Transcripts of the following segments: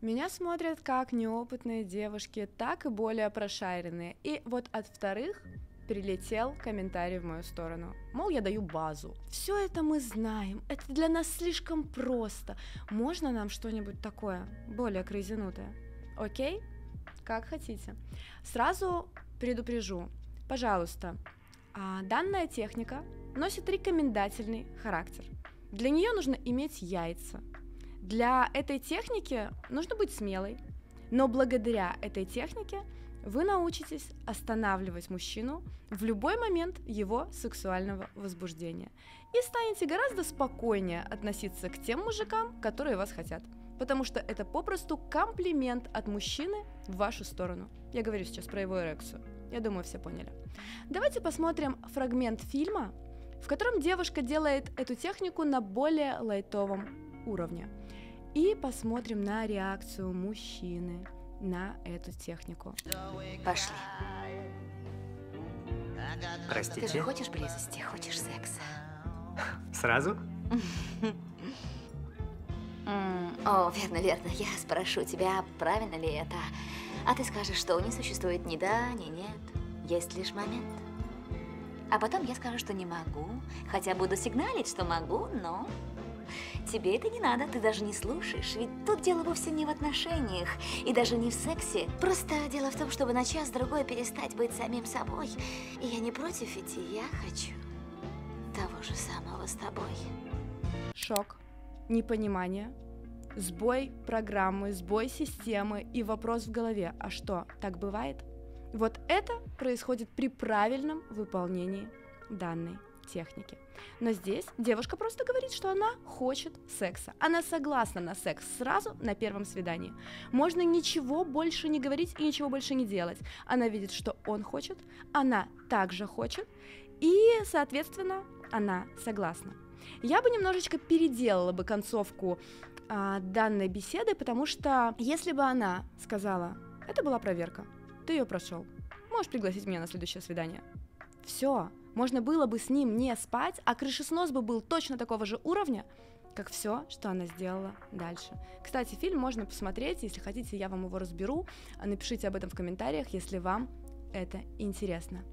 Меня смотрят как неопытные девушки, так и более прошаренные. И вот от вторых прилетел комментарий в мою сторону. Мол, я даю базу. Все это мы знаем, это для нас слишком просто. Можно нам что-нибудь такое, более крызинутое? Окей? Как хотите. Сразу предупрежу, пожалуйста, а данная техника носит рекомендательный характер. Для нее нужно иметь яйца. Для этой техники нужно быть смелой, но благодаря этой технике вы научитесь останавливать мужчину в любой момент его сексуального возбуждения и станете гораздо спокойнее относиться к тем мужикам, которые вас хотят. Потому что это попросту комплимент от мужчины в вашу сторону. Я говорю сейчас про его эрекцию. Я думаю, все поняли. Давайте посмотрим фрагмент фильма, в котором девушка делает эту технику на более лайтовом уровне. И посмотрим на реакцию мужчины на эту технику. Пошли. Простите? Ты же хочешь близости, хочешь секса? Сразу? О, верно, верно. Я спрошу тебя, правильно ли это. А ты скажешь, что не существует ни да, ни нет. Есть лишь момент. А потом я скажу, что не могу. Хотя буду сигналить, что могу, но... Тебе это не надо, ты даже не слушаешь. Ведь тут дело вовсе не в отношениях и даже не в сексе. Просто дело в том, чтобы на час-другой перестать быть самим собой. И я не против идти, я хочу того же самого с тобой. Шок, непонимание, сбой программы, сбой системы и вопрос в голове, а что, так бывает? Вот это происходит при правильном выполнении данной техники. Но здесь девушка просто говорит, что она хочет секса. Она согласна на секс сразу на первом свидании. Можно ничего больше не говорить и ничего больше не делать. Она видит, что он хочет, она также хочет, и, соответственно, она согласна. Я бы немножечко переделала бы концовку а, данной беседы, потому что если бы она сказала, это была проверка, ты ее прошел, можешь пригласить меня на следующее свидание. Все, можно было бы с ним не спать, а крышеснос бы был точно такого же уровня, как все, что она сделала дальше. Кстати, фильм можно посмотреть, если хотите, я вам его разберу. Напишите об этом в комментариях, если вам это интересно.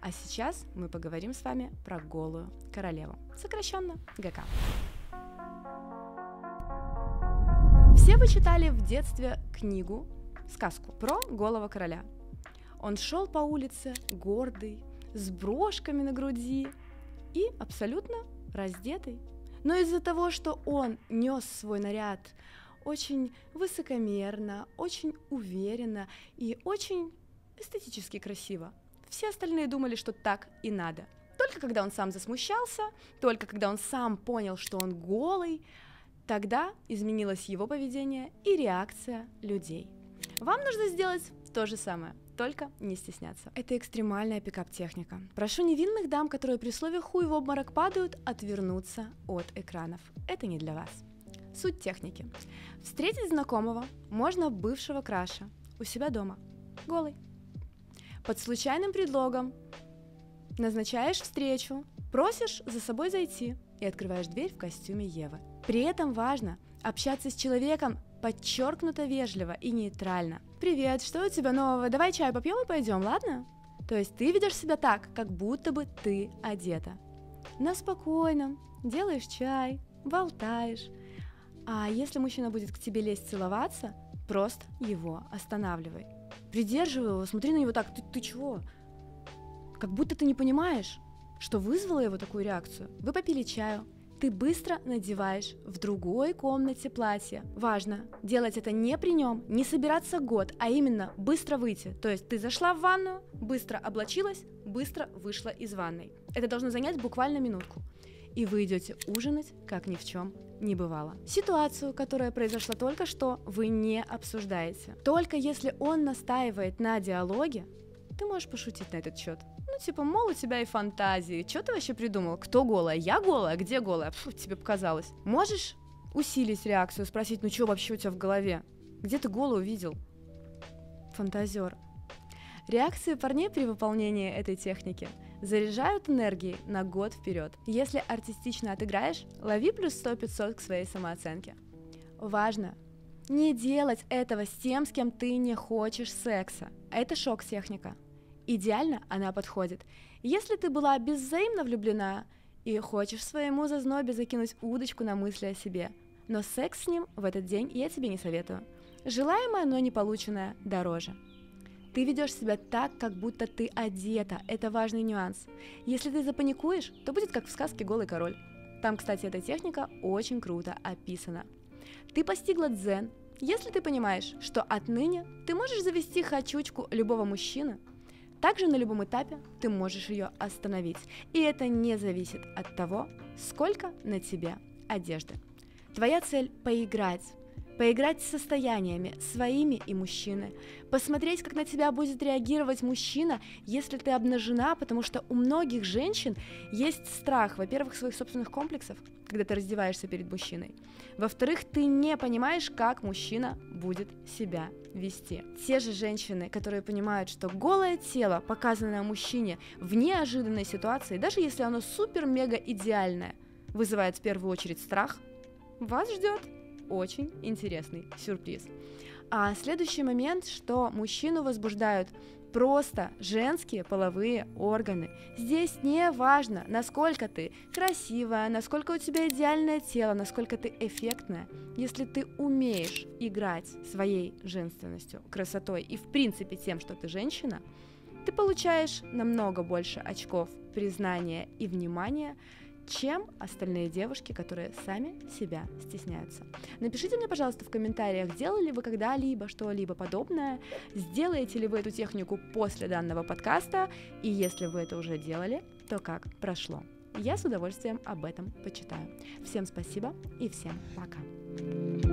А сейчас мы поговорим с вами про голую королеву, сокращенно ГК. Все вы читали в детстве книгу, сказку про голого короля. Он шел по улице гордый, с брошками на груди и абсолютно раздетый. Но из-за того, что он нес свой наряд очень высокомерно, очень уверенно и очень эстетически красиво, все остальные думали, что так и надо. Только когда он сам засмущался, только когда он сам понял, что он голый, тогда изменилось его поведение и реакция людей. Вам нужно сделать то же самое только не стесняться. Это экстремальная пикап-техника. Прошу невинных дам, которые при слове «хуй» в обморок падают, отвернуться от экранов. Это не для вас. Суть техники. Встретить знакомого можно бывшего краша у себя дома, голый. Под случайным предлогом назначаешь встречу, просишь за собой зайти и открываешь дверь в костюме Евы. При этом важно общаться с человеком подчеркнуто вежливо и нейтрально. «Привет, что у тебя нового? Давай чай попьем и пойдем, ладно?» То есть ты ведешь себя так, как будто бы ты одета. На спокойном, делаешь чай, болтаешь. А если мужчина будет к тебе лезть целоваться, просто его останавливай. Придерживай его, смотри на него так, ты, ты чего? Как будто ты не понимаешь, что вызвало его такую реакцию. Вы попили чаю, ты быстро надеваешь в другой комнате платье. Важно делать это не при нем, не собираться год, а именно быстро выйти. То есть ты зашла в ванную, быстро облачилась, быстро вышла из ванной. Это должно занять буквально минутку. И вы идете ужинать, как ни в чем не бывало. Ситуацию, которая произошла только что, вы не обсуждаете. Только если он настаивает на диалоге, ты можешь пошутить на этот счет. Ну, типа, мол, у тебя и фантазии. Что ты вообще придумал? Кто голая? Я голая? Где голая? Фу, тебе показалось. Можешь усилить реакцию, спросить, ну что вообще у тебя в голове? Где ты голую видел? Фантазер. Реакции парней при выполнении этой техники заряжают энергией на год вперед. Если артистично отыграешь, лови плюс 100-500 к своей самооценке. Важно Не делать этого с тем, с кем ты не хочешь секса. Это шок-техника. Идеально она подходит. Если ты была безвзаимно влюблена и хочешь своему зазнобе закинуть удочку на мысли о себе, но секс с ним в этот день я тебе не советую. Желаемое, но не полученное дороже. Ты ведешь себя так, как будто ты одета. Это важный нюанс. Если ты запаникуешь, то будет как в сказке «Голый король». Там, кстати, эта техника очень круто описана. Ты постигла дзен, если ты понимаешь, что отныне ты можешь завести хочучку любого мужчины, также на любом этапе ты можешь ее остановить. И это не зависит от того, сколько на тебе одежды. Твоя цель – поиграть, поиграть с состояниями своими и мужчины, посмотреть, как на тебя будет реагировать мужчина, если ты обнажена, потому что у многих женщин есть страх, во-первых, своих собственных комплексов, когда ты раздеваешься перед мужчиной, во-вторых, ты не понимаешь, как мужчина будет себя вести. Те же женщины, которые понимают, что голое тело, показанное мужчине в неожиданной ситуации, даже если оно супер-мега идеальное, вызывает в первую очередь страх, вас ждет очень интересный сюрприз. А следующий момент, что мужчину возбуждают просто женские половые органы. Здесь не важно, насколько ты красивая, насколько у тебя идеальное тело, насколько ты эффектная. Если ты умеешь играть своей женственностью, красотой и в принципе тем, что ты женщина, ты получаешь намного больше очков признания и внимания, чем остальные девушки, которые сами себя стесняются. Напишите мне, пожалуйста, в комментариях, делали вы когда-либо что-либо подобное, сделаете ли вы эту технику после данного подкаста, и если вы это уже делали, то как прошло. Я с удовольствием об этом почитаю. Всем спасибо и всем пока.